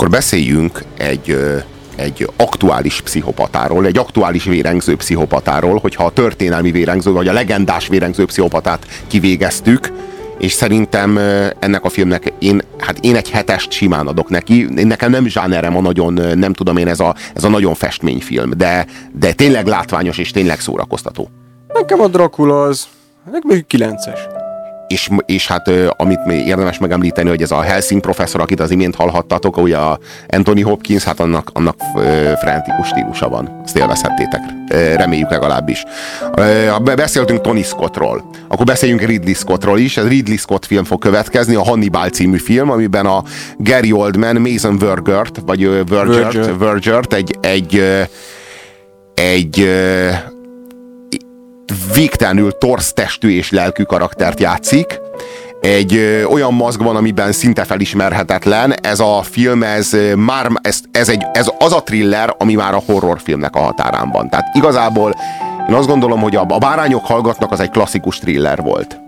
akkor beszéljünk egy egy aktuális pszichopatáról, egy aktuális vérengző pszichopatáról, hogyha a történelmi vérengző, vagy a legendás vérengző pszichopatát kivégeztük, és szerintem ennek a filmnek én, hát én egy hetest simán adok neki. Nekem nem zsánerem a nagyon, nem tudom én, ez a, ez a nagyon festményfilm, de, de tényleg látványos és tényleg szórakoztató. Nekem a Dracula az, nekem 9-es és, és hát amit még érdemes megemlíteni, hogy ez a Helsing professzor, akit az imént hallhattatok, ugye a Anthony Hopkins, hát annak, annak frentikus stílusa van. Ezt élvezhettétek. Reméljük legalábbis. Beszéltünk Tony Scottról. Akkor beszéljünk Ridley Scottról is. Ez Ridley Scott film fog következni, a Hannibal című film, amiben a Gary Oldman, Mason Vergert, vagy Vergert, Vergert, Vergert egy, egy, egy végtelenül torsz testű és lelkű karaktert játszik, egy ö, olyan maszkban, amiben szinte felismerhetetlen. Ez a film, ez már ez, ez, egy, ez az a thriller, ami már a horrorfilmnek a határán van. Tehát igazából én azt gondolom, hogy a, a Bárányok hallgatnak az egy klasszikus thriller volt.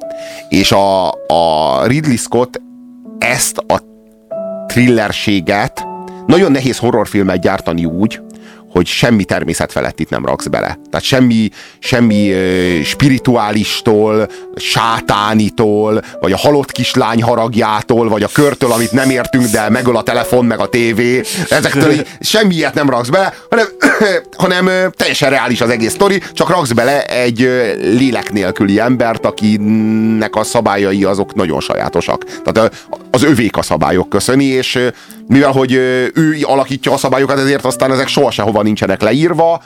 És a, a Ridley Scott ezt a thrillerséget nagyon nehéz horrorfilmet gyártani úgy, hogy semmi természet felett itt nem raksz bele. Tehát semmi, semmi uh, spirituálistól, sátánitól, vagy a halott kislány haragjától, vagy a körtől, amit nem értünk, de megöl a telefon, meg a tévé. Ezektől semmi ilyet nem raksz bele, hanem, hanem teljesen reális az egész sztori, csak raksz bele egy uh, lélek nélküli embert, akinek a szabályai azok nagyon sajátosak. Tehát az övék a szabályok köszöni, és mivel hogy ő alakítja a szabályokat, ezért aztán ezek soha sehova nincsenek leírva,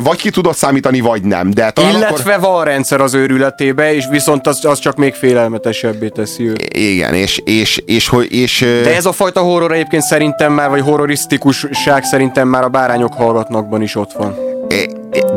vagy ki tudod számítani, vagy nem. De Illetve akkor... van rendszer az őrületébe, és viszont az, az csak még félelmetesebbé teszi őt. Igen, és, és, és, és, és De ez a fajta horror egyébként szerintem már, vagy horrorisztikusság szerintem már a bárányok hallgatnakban is ott van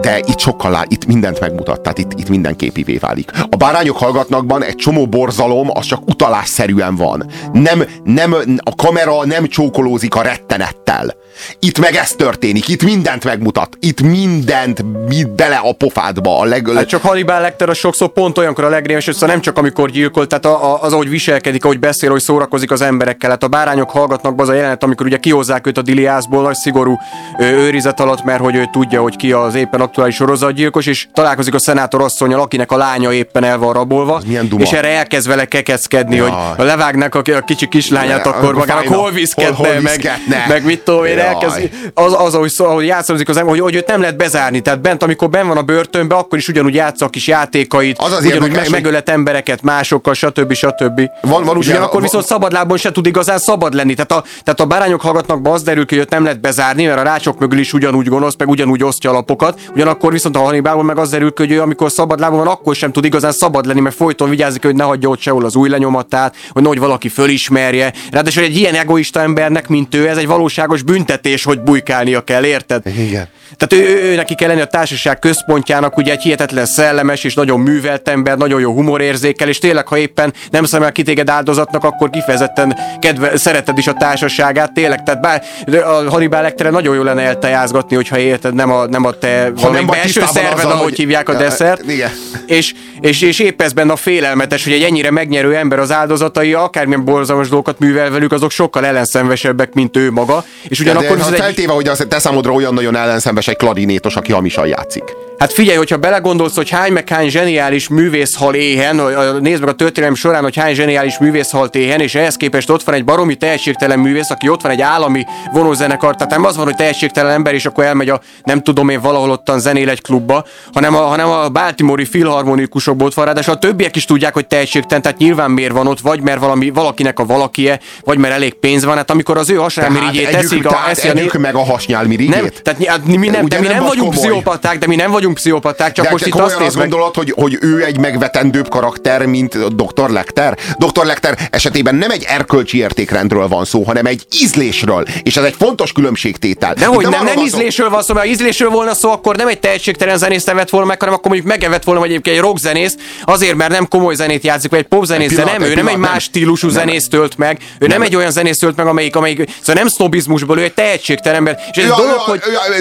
de itt sokkal lá, itt mindent megmutat, tehát itt, itt minden képivé válik. A bárányok hallgatnakban egy csomó borzalom, az csak utalásszerűen van. Nem, nem, a kamera nem csókolózik a rettenettel. Itt meg ez történik, itt mindent megmutat, itt mindent mit bele a pofádba. A leg... Hát csak Hannibal Lecter a sokszor pont olyankor a legrémes, szóval nem csak amikor gyilkol, tehát a, a, az, ahogy viselkedik, ahogy beszél, hogy szórakozik az emberekkel. Hát a bárányok hallgatnak az a jelenet, amikor ugye kihozzák őt a diliászból nagy szigorú ö, őrizet alatt, mert hogy ő tudja, hogy ki az éppen aktuális sorozatgyilkos, és találkozik a szenátor asszonyal, akinek a lánya éppen el van rabolva, és erre elkezd vele kekeckedni, ja. hogy ha levágnak a, a kicsi kislányát, Le, akkor magának hol viszketne, meg, meg mit tudom én, elkezd, az, az ahogy, szó, ahogy játszik az ember, hogy, hogy őt nem lehet bezárni, tehát bent, amikor ben van a börtönbe, akkor is ugyanúgy játsza a kis játékait, az az ugyanúgy meg, megölet embereket másokkal, stb. stb. Van, van Ugyanakkor van, viszont szabadlábon se tud igazán szabad lenni. Tehát a, tehát a bárányok hallgatnak be, az derül ki, hogy őt nem lehet bezárni, mert a rácsok mögül is ugyanúgy gonosz, meg ugyanúgy osztja a lapokat. Ugyanakkor viszont a Hannibalban meg az derül hogy ő, amikor szabadlábon van, akkor sem tud igazán szabad lenni, mert folyton vigyázik, hogy ne hagyja ott sehol az új lenyomatát, hogy nehogy valaki fölismerje. Ráadásul egy ilyen egoista embernek, mint ő, ez egy valóságos büntetés, hogy bujkálnia kell, érted? Igen. Tehát ő, ő, ő neki kell lenni a társaság központjának, ugye egy hihetetlen szellemes és nagyon művelt ember, nagyon jó humorérzékel, és tényleg, ha éppen nem szemel ki téged áldozatnak, akkor kifejezetten kedve, szereted is a társaságát, tényleg. Tehát bár a Hannibal Lecter nagyon jó lenne eltejázgatni, hogyha érted, nem a, nem a te ha nem belső szerved, ahogy hogy... hívják a desszert. Igen. És, és, és épp ez benne a félelmetes, hogy egy ennyire megnyerő ember az áldozatai, akármilyen borzalmas dolgokat művel velük, azok sokkal ellenszenvesebbek, mint ő maga. És ugyanakkor de, de, feltéve, egy... hogy az te számodra olyan nagyon ellenszenves egy klarinétos, aki hamisan játszik. Hát figyelj, hogyha belegondolsz, hogy hány meg hány zseniális művész hal éhen, nézd meg a történelem során, hogy hány zseniális művész halt éhen, és ehhez képest ott van egy baromi tehetségtelen művész, aki ott van egy állami vonózenekar, tehát nem az van, hogy tehetségtelen ember, és akkor elmegy a nem tudom én valahol ottan zenél egy klubba, hanem a, hanem a Baltimore filharmonikusokból ott van, ráadásul a többiek is tudják, hogy tehetségtelen, tehát nyilván miért van ott, vagy mert valami, valakinek a valakie, vagy mert elég pénz van, hát amikor az ő hasnyálmirigyét teszik, a, eszi a meg a hasnyálmirigyét. Nem, tehát hát mi nem, de mi nem, vagyunk pszichopaták, de mi nem vagyunk vagyunk pszichopaták, csak De most itt azt azt gondolod, hogy, hogy ő egy megvetendőbb karakter, mint Dr. Lecter? Dr. Lecter esetében nem egy erkölcsi értékrendről van szó, hanem egy ízlésről, és ez egy fontos különbségtétel. De hogy nem, nem, nem ízlésről van szó, mert ha ízlésről volna szó, akkor nem egy tehetségtelen zenész nevet volna meg, hanem akkor mondjuk megevett volna egyébként egy rockzenész, azért, mert nem komoly zenét játszik, vagy egy popzenész, de nem, ő nem egy más stílusú zenész tölt meg, ő nem, egy olyan zenész tölt meg, amelyik, amelyik szóval nem sznobizmusból, ő egy tehetségtelen ember. És ez dolog, hogy,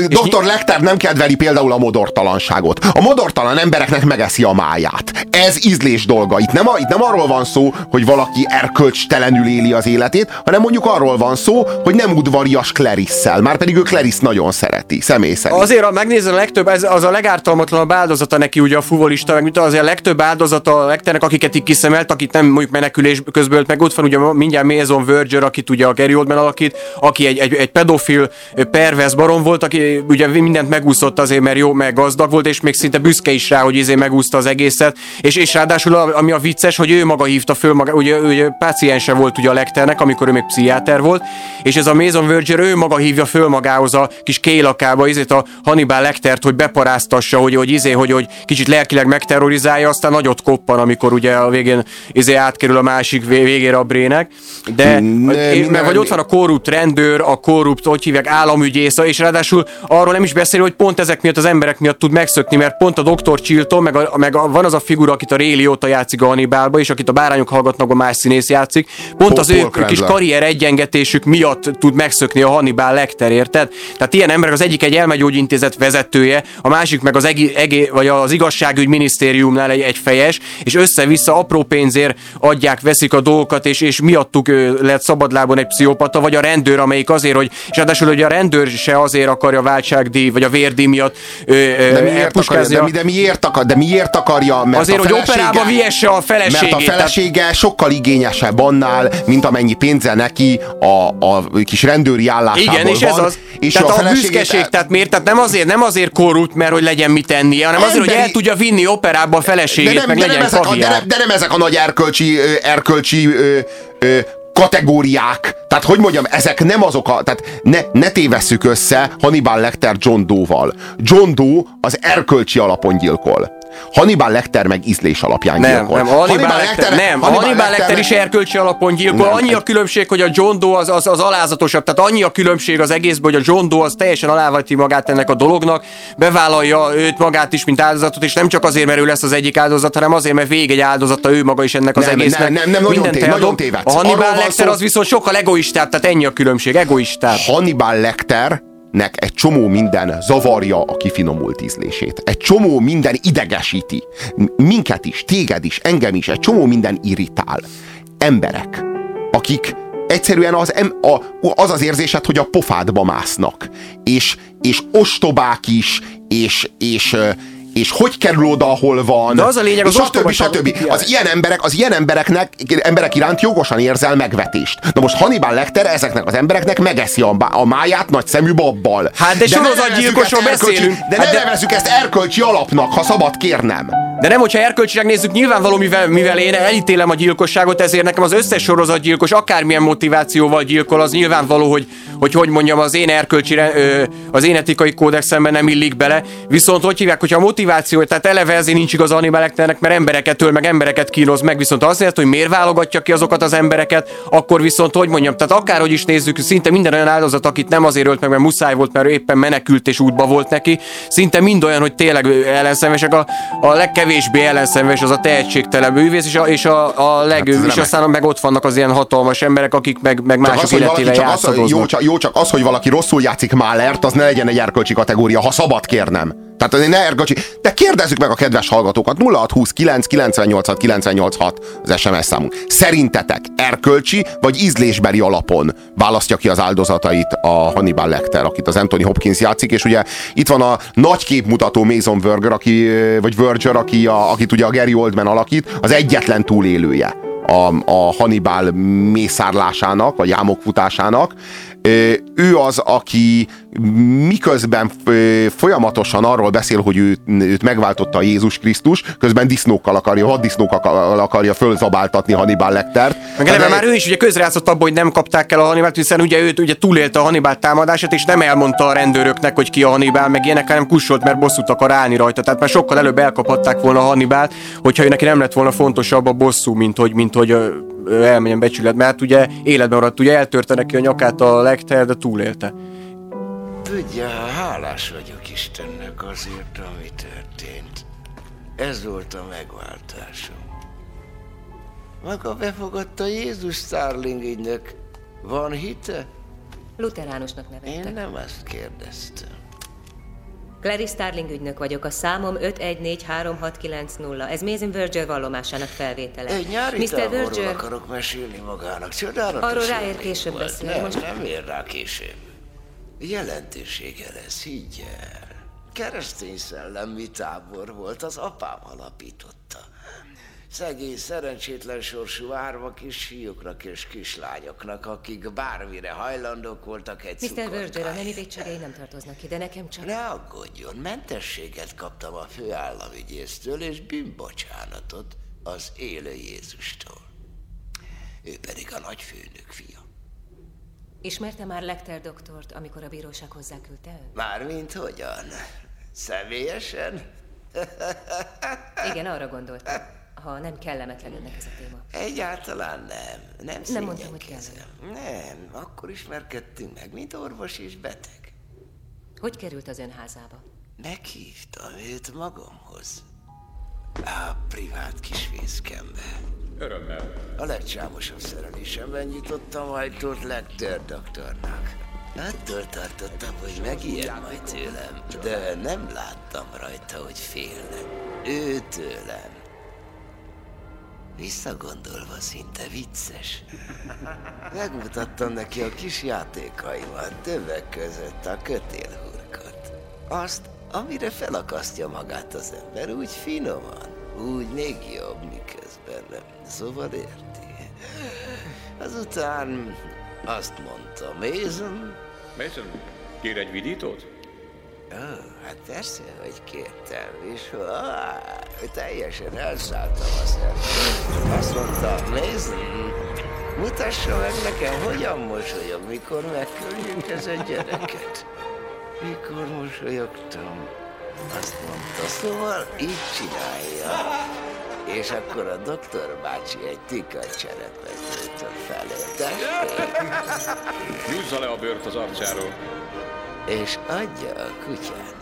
Dr. Lecter nem kedveli például a modortalan modortalanságot. A modortalan embereknek megeszi a máját. Ez ízlés dolga. Itt nem, itt nem arról van szó, hogy valaki erkölcstelenül éli az életét, hanem mondjuk arról van szó, hogy nem udvarias Clarisszel. Már pedig ő Clarice nagyon szereti, személy szerint. Azért, ha megnézed a legtöbb, ez az a legártalmatlanabb áldozata neki, ugye a fuvolista, meg mint azért a legtöbb áldozata a legtenek, akiket így kiszemelt, akit nem mondjuk menekülés közből, meg ott van ugye mindjárt Mason Verger, akit ugye a Gary Oldman alakít, aki egy, egy, egy pedofil pervez barom volt, aki ugye mindent megúszott azért, mert jó, meg gazdag volt, és még szinte büszke is rá, hogy izé megúszta az egészet, és, és ráadásul ami a vicces, hogy ő maga hívta föl maga, ugye, ugye páciense volt ugye a lekternek, amikor ő még pszichiáter volt, és ez a Mason Verger ő maga hívja föl magához a kis kélakába, izét a Hannibal Lektert, hogy beparáztassa, hogy, hogy izé, hogy, hogy kicsit lelkileg megterrorizálja, aztán nagyot koppan, amikor ugye a végén izé átkerül a másik végére a brének. De, ne, mert vagy ott van a korrupt rendőr, a korrupt, hogy hívják, államügyész, és ráadásul arról nem is beszél, hogy pont ezek miatt az emberek miatt tud megszökni, mert pont a Dr. Chilton, meg, a, meg a, van az a figura, akit a Réli óta játszik a Hannibalba, és akit a bárányok hallgatnak, a más színész játszik, pont Paul, az ő kis karrier egyengetésük miatt tud megszökni a Hannibal Lecter, érted? Tehát ilyen emberek az egyik egy elmegyógyintézet vezetője, a másik meg az egi, egi, vagy az igazságügy minisztériumnál egy, egy fejes, és össze-vissza apró pénzért adják, veszik a dolgokat, és, és miattuk lett szabadlábon egy pszichopata, vagy a rendőr, amelyik azért, hogy, és ráadásul, hogy a rendőr se azért akarja váltságdíj, vagy a vérdíj miatt ö, de miért, akarja, de, de, miért akar, de miért akarja? Mert azért, hogy operába viesse a feleségét. Mert a felesége tehát... sokkal igényesebb annál, mint amennyi pénze neki a, a kis rendőri állásából Igen, és van, ez az. És tehát a, a büszkeség, tehát miért? Tehát nem azért, nem azért korrupt, mert hogy legyen mit tennie, hanem azért, hogy el tudja vinni operába a feleségét, de nem, meg de legyen nem ezek a, de, nem, de nem ezek a nagy erkölcsi, erkölcsi ö, ö, kategóriák. Tehát, hogy mondjam, ezek nem azok a... Tehát ne, ne tévesszük össze Hannibal Lecter John Doe-val. John Doe az erkölcsi alapon gyilkol. Hannibal Lecter meg ízlés alapján nem, gyilkol. Nem, Hannibal, Hannibal Lecter, nem, Hannibal, Hannibal Lecter, Lecter is erkölcsi alapon gyilkol. Nem, annyi a különbség, hogy a John Doe az, az, az alázatosabb. Tehát annyi a különbség az egészben, hogy a John Doe az teljesen alávati magát ennek a dolognak, bevállalja őt magát is, mint áldozatot, és nem csak azért, mert ő lesz az egyik áldozat, hanem azért, mert vég egy áldozata ő maga is ennek az nem, egésznek. Nem, nem, nem, nagyon, tév, nagyon tévedsz. A Hannibal Lecter az viszont sokkal egoistább, tehát ennyi a különbség, egoistább. Hannibal Lecter nek egy csomó minden zavarja a kifinomult ízlését. Egy csomó minden idegesíti. Minket is, téged is, engem is, egy csomó minden irritál. Emberek, akik egyszerűen az, a, az az érzésed, hogy a pofádba másznak. És, és ostobák is, és, és, és hogy kerül oda, ahol van. De az a lényeg, az stb. stb. Az ilyen emberek, az ilyen embereknek, emberek iránt jogosan érzel megvetést. Na most Hannibal Lecter ezeknek az embereknek megeszi a, a máját nagy szemű babbal. Hát de, de sorozatgyilkosról beszélünk. De hát ne de... nevezzük ezt erkölcsi alapnak, ha szabad kérnem. De nem, hogyha erkölcsileg nézzük, nyilvánvaló, mivel, mivel én elítélem a gyilkosságot, ezért nekem az összes sorozatgyilkos, akármilyen motivációval gyilkol, az nyilvánvaló, hogy hogy, hogy mondjam, az én erkölcsi, az én etikai kódexemben nem illik bele. Viszont hogy hívják, hogyha a motiváció, tehát eleve ezért nincs igaz animaleknek, mert embereket öl, meg embereket kínoz meg, viszont azért, hogy miért válogatja ki azokat az embereket, akkor viszont hogy mondjam, tehát akárhogy is nézzük, szinte minden olyan áldozat, akit nem azért ölt meg, mert muszáj volt, mert ő éppen menekült és útba volt neki, szinte mind olyan, hogy tényleg ellenszenvesek. A, a legkevésbé ellenszenves az a tehetségtelen művész, és a, és a, a leg, hát és aztán meg ott vannak az ilyen hatalmas emberek, akik meg, meg mások életével játszadoznak. Jó, csak, jó, csak az, hogy valaki rosszul játszik Málert, az ne legyen egy erkölcsi kategória, ha szabad kérnem. Tehát azért ne erkölcsi. De kérdezzük meg a kedves hallgatókat. 0629 986 986 az SMS számunk. Szerintetek erkölcsi vagy ízlésbeli alapon választja ki az áldozatait a Hannibal Lecter, akit az Anthony Hopkins játszik, és ugye itt van a nagy képmutató Mason Verger, aki, vagy Verger, aki a, akit ugye a Gary Oldman alakít, az egyetlen túlélője a, a Hannibal mészárlásának, vagy jámokfutásának. Ő az, aki miközben folyamatosan arról beszél, hogy őt, őt megváltotta Jézus Krisztus, közben disznókkal akarja, vaddisznókkal akarja fölzabáltatni Hannibal Lectert. Meg eleve már ő is ugye közrejátszott abban, hogy nem kapták el a Hannibalt, hiszen ugye őt ugye túlélte a Hannibal támadását, és nem elmondta a rendőröknek, hogy ki a Hannibal, meg ilyenek, hanem kussolt, mert bosszút akar állni rajta. Tehát már sokkal előbb elkaphatták volna a Hannibalt, hogyha ő neki nem lett volna fontosabb a bosszú, mint hogy, mint hogy elmenjen becsület, mert ugye életben maradt, ugye eltörte neki a nyakát a Lecter, de túlélte. Tudja, hálás vagyok Istennek azért, ami történt. Ez volt a megváltásom. Maga befogadta Jézus Starling ügynök. Van hite? Luteránusnak nevettek. Én nem ezt kérdeztem. Clary Starling ügynök vagyok, a számom 5143690. Ez Mason Verger vallomásának felvétele. Egy nyári Mr. Verger, akarok mesélni magának. Csodálatos Arról ráér később volt. beszélni, Nem, most- nem ér rá később. Jelentősége lesz, higgy el. Keresztény szellemi tábor volt, az apám alapította. Szegény, szerencsétlen sorsú árvak és fiúknak és kislányoknak, akik bármire hajlandók voltak egy Mr. Verger, a nemi védségei nem tartoznak ide, nekem csak... Ne aggódjon, mentességet kaptam a főállamügyésztől, és bűnbocsánatot az élő Jézustól. Ő pedig a nagyfőnök fia. Ismerte már Lecter doktort, amikor a bíróság hozzáküldte ön? Mármint hogyan? Személyesen? Igen, arra gondoltam. Ha nem kellemetlen önnek ez a téma. Egyáltalán nem. Nem, Nem mondtam, hogy szégyenkezem. Nem, akkor ismerkedtünk meg, mint orvos és beteg. Hogy került az ön házába? Meghívtam őt magamhoz. A privát kis fészkembe. Örömmel. A legcsámosabb szerelésemben nyitottam ajtót Lecter doktornak. Attól tartottam, hogy megijed majd tőlem, de nem láttam rajta, hogy félne. Ő tőlem. Visszagondolva szinte vicces. Megmutattam neki a kis játékaimat, többek között a kötélhurkot. Azt, amire felakasztja magát az ember, úgy finoman, úgy még jobb, miközben nem. Szóval érti. Azután azt mondta, Mason, Mason, kér egy vidítót? Ó, hát persze, hogy kértem, és á, teljesen elszálltam a szemben. Azt mondta, Mason, mutassa meg nekem, hogyan mosolyog, mikor megköljünk ezen gyereket. Mikor mosolyogtam, azt mondta, szóval így csinálja. És akkor a doktor bácsi egy tikat cserepet nyújtott felé. Nyúzza le a bőrt az arcáról. És adja a kutyának.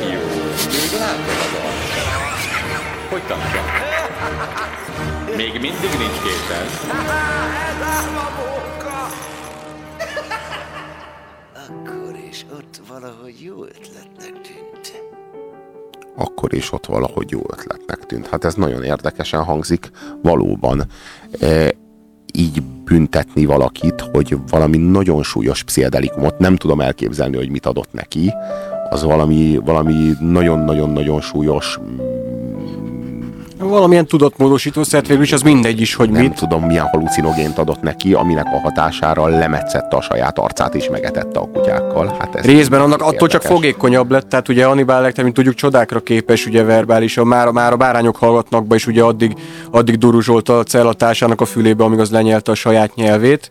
Jó, még látom az arcát. Hogy tartja? Még mindig nincs készen. Akkor is ott valahogy jó ötletnek tűnt. Akkor is ott valahogy jó ötletnek tűnt. Hát ez nagyon érdekesen hangzik valóban. E, így büntetni valakit, hogy valami nagyon súlyos pszichedelikumot, nem tudom elképzelni, hogy mit adott neki, az valami, nagyon-nagyon-nagyon súlyos, Valamilyen tudatmódosítószert végül is az mindegy is, hogy nem mit. tudom milyen halucinogént adott neki, aminek a hatására lemetszette a saját arcát és megetette a kutyákkal. Hát ez Részben annak attól csak fogékonyabb lett, tehát ugye Hannibal Lecter, mint tudjuk, csodákra képes, ugye verbálisan, már, már a bárányok hallgatnak be, és ugye addig, addig duruzsolta a cellatársának a fülébe, amíg az lenyelte a saját nyelvét.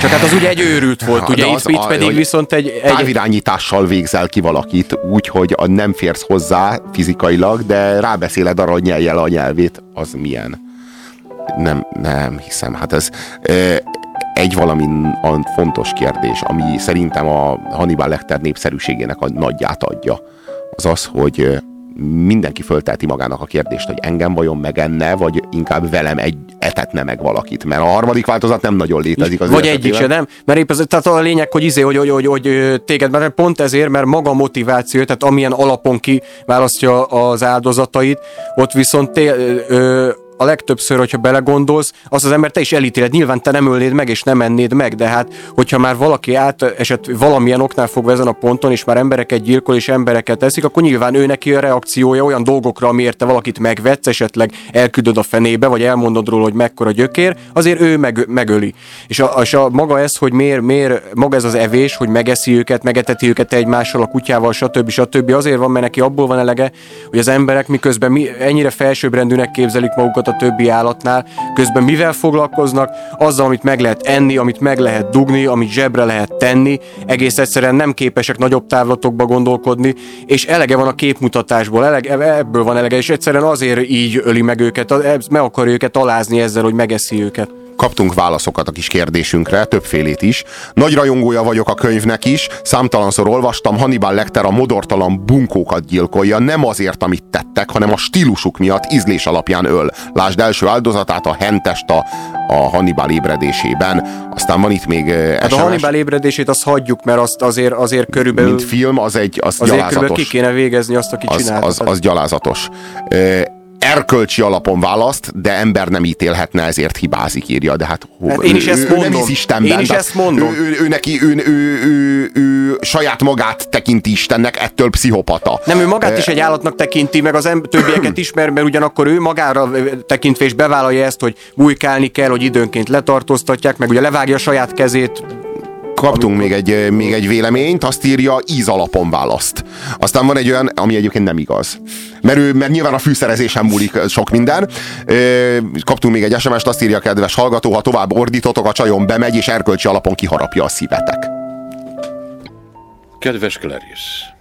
Csak hát az ugye egy őrült volt, ugye de itt, az itt pedig viszont egy, egy távirányítással végzel ki valakit úgy, hogy nem férsz hozzá fizikailag, de rábeszéled arra, hogy nyelje le a nyelvét, az milyen? Nem, nem hiszem. Hát ez egy valami fontos kérdés, ami szerintem a Hannibal Lecter népszerűségének a nagyját adja. Az az, hogy mindenki föltelti magának a kérdést, hogy engem vajon megenne, vagy inkább velem egy etetne meg valakit. Mert a harmadik változat nem nagyon létezik az Vagy egyik se, nem? Mert épp ez, tehát a lényeg, hogy izé, hogy, hogy, hogy, hogy téged, mert pont ezért, mert maga motiváció, tehát amilyen alapon kiválasztja az áldozatait, ott viszont té, ö, a legtöbbször, hogyha belegondolsz, azt az ember te is elítéled. Nyilván te nem ölnéd meg, és nem ennéd meg, de hát, hogyha már valaki átesett valamilyen oknál fogva ezen a ponton, és már embereket gyilkol, és embereket eszik, akkor nyilván ő neki a reakciója olyan dolgokra, amiért te valakit megvetsz, esetleg elküldöd a fenébe, vagy elmondod róla, hogy mekkora gyökér, azért ő meg, megöli. És a, és a maga ez, hogy miért, miért, maga ez az evés, hogy megeszi őket, megeteti őket egymással, a kutyával, stb. stb. Azért van, mert neki abból van elege, hogy az emberek miközben mi, ennyire felsőbbrendűnek képzelik magukat a többi állatnál, közben mivel foglalkoznak, azzal, amit meg lehet enni, amit meg lehet dugni, amit zsebre lehet tenni, egész egyszerűen nem képesek nagyobb távlatokba gondolkodni, és elege van a képmutatásból, elege, ebből van elege, és egyszerűen azért így öli meg őket, meg akarja őket alázni ezzel, hogy megeszi őket. Kaptunk válaszokat a kis kérdésünkre, többfélét is. Nagy rajongója vagyok a könyvnek is, számtalanszor olvastam, Hannibal Lecter a modortalan bunkókat gyilkolja, nem azért, amit tettek, hanem a stílusuk miatt ízlés alapján öl. Lásd első áldozatát a Hentest a, a Hannibal ébredésében. Aztán van itt még Hát a Hannibal ébredését azt hagyjuk, mert azt azért, azért körülbelül... Mint film, az egy az azért gyalázatos. körülbelül ki kéne végezni azt, aki az, csinálta. az, az gyalázatos. Ö, erkölcsi alapon választ, de ember nem ítélhetne, ezért hibázik, írja. De hát, hú, Hát én is ő, ezt ő, ő nem mondom. hisz Istenben. Én is ezt mondom. Ő, ő, ő, neki, ő, ő, ő, ő, saját magát tekinti Istennek, ettől pszichopata. Nem, ő magát is egy állatnak tekinti, meg az em- többieket is, mert, mert ugyanakkor ő magára tekintve és bevállalja ezt, hogy bujkálni kell, hogy időnként letartóztatják, meg ugye levágja a saját kezét. Kaptunk még egy, még egy véleményt, azt írja íz alapon választ. Aztán van egy olyan, ami egyébként nem igaz. Mert, ő, mert nyilván a fűszerezésen múlik sok minden. Kaptunk még egy SMS-t, azt írja kedves hallgató, ha tovább ordítotok, a csajon bemegy, és erkölcsi alapon kiharapja a szívetek. Kedves Clarice,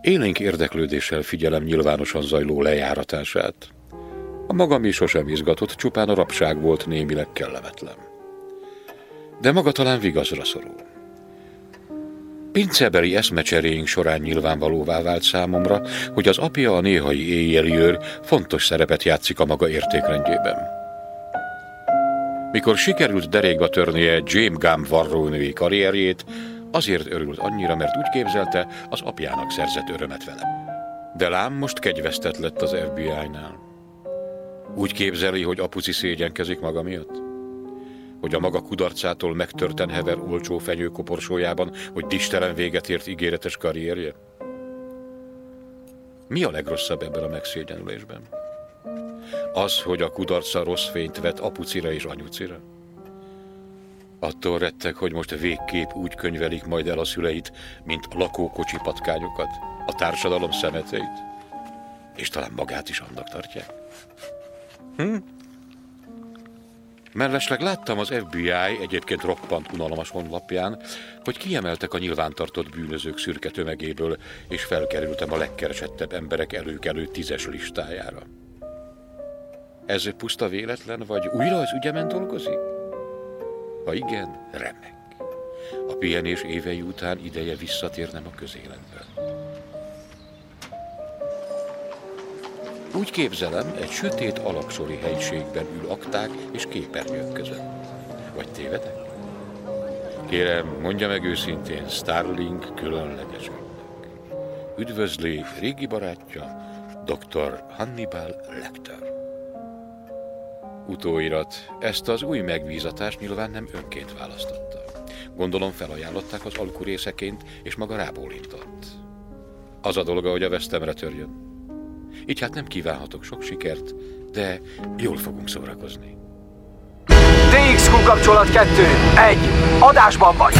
élénk érdeklődéssel figyelem nyilvánosan zajló lejáratását. A magam is sosem izgatott, csupán a rabság volt némileg kellemetlen. De maga talán vigaszra szorul. Pincebeli eszmecseréink során nyilvánvalóvá vált számomra, hogy az apja a néhai éjjeli őr fontos szerepet játszik a maga értékrendjében. Mikor sikerült derékba törnie James Gunn varrónői karrierjét, azért örült annyira, mert úgy képzelte, az apjának szerzett örömet vele. De lám most kegyvesztett lett az FBI-nál. Úgy képzeli, hogy apuci szégyenkezik maga miatt? Hogy a maga kudarcától megtörten hever olcsó fenyőkoporsójában, hogy distelen véget ért ígéretes karrierje? Mi a legrosszabb ebben a megszégyenülésben? Az, hogy a kudarca rossz fényt vet apucira és anyucira? Attól rettek, hogy most végképp úgy könyvelik majd el a szüleit, mint a lakókocsi patkányokat, a társadalom szemeteit, és talán magát is annak tartják. Hm? Mellesleg láttam az FBI egyébként roppant unalmas honlapján, hogy kiemeltek a nyilvántartott bűnözők szürke tömegéből, és felkerültem a legkeresettebb emberek előkelő tízes listájára. Ez puszta véletlen, vagy újra az ügyemen dolgozik? Ha igen, remek. A pihenés évei után ideje visszatérnem a közéletbe. Úgy képzelem, egy sötét alaksori helyiségben ül akták és képernyők között. Vagy tévedek? Kérem, mondja meg őszintén, Starling különleges ügynök. Üdvözli régi barátja, dr. Hannibal Lecter. Utóirat. Ezt az új megbízatást nyilván nem önként választotta. Gondolom felajánlották az alkurészeként, és maga rábólintott. Az a dolga, hogy a vesztemre törjön. Így hát nem kívánhatok sok sikert, de jól fogunk szórakozni. DXQ kapcsolat 2. 1. Adásban vagy.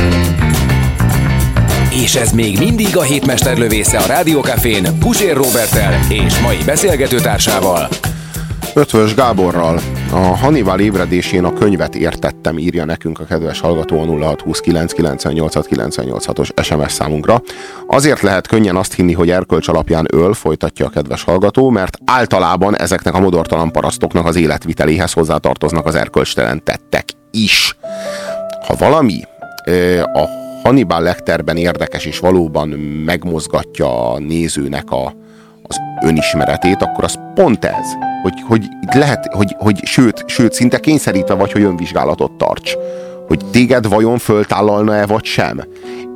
És ez még mindig a hétmester lövésze a Rádiókafén Pusér Robertel és mai beszélgetőtársával. Ötvös Gáborral a Hannibal ébredésén a könyvet értettem, írja nekünk a kedves hallgató a 0629986986-os SMS számunkra. Azért lehet könnyen azt hinni, hogy erkölcs alapján öl, folytatja a kedves hallgató, mert általában ezeknek a modortalan parasztoknak az életviteléhez hozzátartoznak az erkölcstelen tettek is. Ha valami a Hannibal Lecterben érdekes és valóban megmozgatja a nézőnek a, az önismeretét, akkor az pont ez, hogy, hogy lehet, hogy, hogy sőt, sőt, szinte kényszerítve vagy, hogy önvizsgálatot tarts. Hogy téged vajon föltállalna-e vagy sem.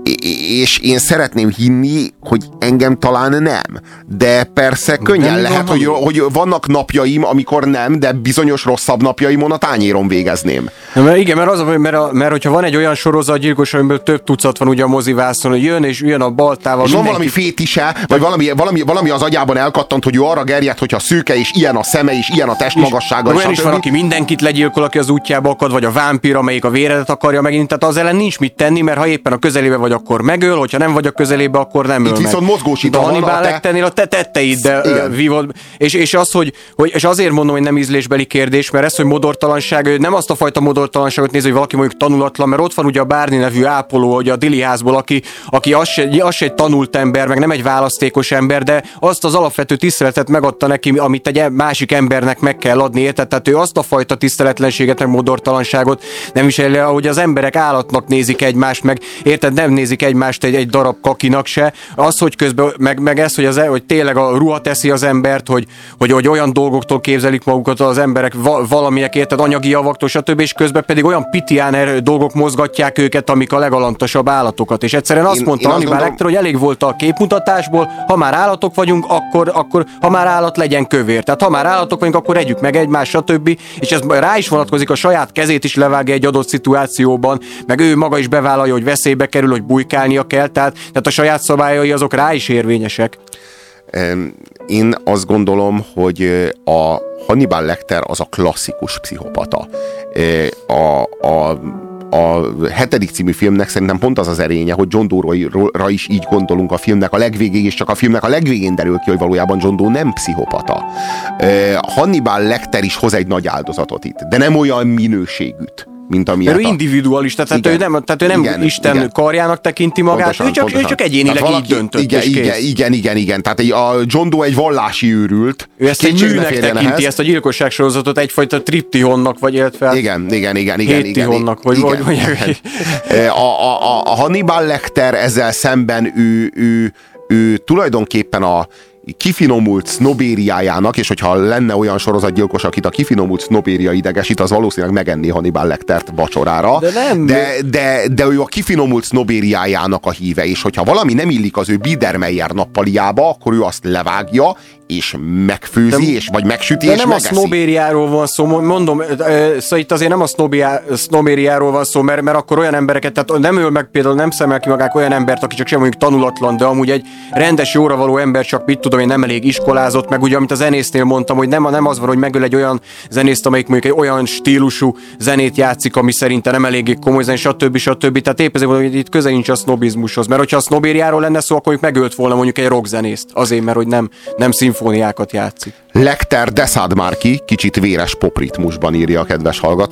És én szeretném hinni, hogy engem talán nem. De persze könnyen Nem lehet, van hogy, hogy vannak napjaim, amikor nem, de bizonyos rosszabb napjaimon a tányéron végezném. Na, mert igen, mert, az, mert, a, mert hogyha van egy olyan sorozatgyilkos, amiből több tucat van ugye a mozivászon, hogy jön és jön a baltával. És van mindenki- valami fétise, vagy valami, valami, valami az agyában elkattant, hogy ő arra gerjed, hogyha szűke, és ilyen a szeme, és ilyen a testmagassága. Olyan és is van, aki mindenkit legyilkol, aki az útjába akad, vagy a vámpír, amelyik a véredet akarja megint. Tehát az ellen nincs mit tenni, mert ha éppen a közelébe vagy a akkor megöl, hogyha nem vagy a közelébe, akkor nem Itt öl viszont meg. mozgósítalan De Hannibal a te- a te tetteiddel vívod. És, és, az, hogy, hogy, és azért mondom, hogy nem ízlésbeli kérdés, mert ez, hogy modortalanság, nem azt a fajta modortalanságot nézi, hogy valaki mondjuk tanulatlan, mert ott van ugye a Bárni nevű ápoló, ugye a Dili házból, aki, aki az, se, az se egy tanult ember, meg nem egy választékos ember, de azt az alapvető tiszteletet megadta neki, amit egy e- másik embernek meg kell adni, érted? Tehát ő azt a fajta tiszteletlenséget, meg modortalanságot nem viseli, ahogy az emberek állatnak nézik egymást, meg érted, nem nézik egymást egy, egy darab kakinak se. Az, hogy közben, meg, meg ez, hogy, az, hogy tényleg a ruha teszi az embert, hogy, hogy, hogy olyan dolgoktól képzelik magukat az emberek, va, valamiek, érted, anyagi javaktól, stb. és közben pedig olyan pitián erő dolgok mozgatják őket, amik a legalantasabb állatokat. És egyszerűen azt Én- mondta én Hannibal Lecter, hogy elég volt a képmutatásból, ha már állatok vagyunk, akkor, akkor ha már állat legyen kövér. Tehát ha már állatok vagyunk, akkor együk meg egymást, stb. És ez rá is vonatkozik, a saját kezét is levágja egy adott szituációban, meg ő maga is bevállalja, hogy veszélybe kerül, hogy bujkálnia kell, tehát, tehát a saját szabályai azok rá is érvényesek. Én azt gondolom, hogy a Hannibal Lecter az a klasszikus pszichopata. A, a, a hetedik című filmnek szerintem pont az az erénye, hogy John Doe-ra is így gondolunk a filmnek a legvégéig, és csak a filmnek a legvégén derül ki, hogy valójában John Doe nem pszichopata. Hannibal Lecter is hoz egy nagy áldozatot itt, de nem olyan minőségűt, mint amilyen Mert ő individualista, tehát ő Igen. nem, tehát ő nem Igen, Isten igen. karjának tekinti magát, Pontosan, ő, csak, pontosan. ő csak egyénileg Tehát így döntött, igen, igen, kész. igen, igen, igen. Tehát egy, a John Doe egy vallási őrült. Ő ezt egy műnek tekinti, ehhez. ezt a gyilkosság sorozatot egyfajta triptihonnak, vagy illetve Igen, igen, igen, igen. igen, héttihonnak, vagy, igen, vagy, vagy, igen. A, a, a, Hannibal Lecter ezzel szemben ő, ő, ő tulajdonképpen a kifinomult sznobériájának, és hogyha lenne olyan sorozatgyilkos, akit a kifinomult sznobéria idegesít, az valószínűleg megenné Hannibal Lectert vacsorára. De nem. De, de, de ő a kifinomult sznobériájának a híve, és hogyha valami nem illik az ő Biedermeier nappaliába, akkor ő azt levágja, és megfőzi, De- és vagy megsüti, De és nem a megeszi. sznobériáról van szó, mondom, szóval itt azért nem a sznobériáról van szó, mert, mert akkor olyan embereket, tehát nem öl meg például, nem szemel ki magák olyan embert, aki csak sem mondjuk tanulatlan, de amúgy egy rendes, jóra való ember, csak mit tudom én, nem elég iskolázott, meg ugye, amit a zenésznél mondtam, hogy nem, nem az van, hogy megöl egy olyan zenészt, amelyik mondjuk egy olyan stílusú zenét játszik, ami szerintem nem eléggé komoly zen, stb. stb. Tehát épp ezért hogy itt köze nincs a sznobizmushoz, mert hogyha a sznobériáról lenne szó, akkor megölt volna mondjuk egy rockzenészt, azért, mert hogy nem, nem szimfóniákat játszik. Lecter Deszad már ki, kicsit véres popritmusban írja a kedves hallgató.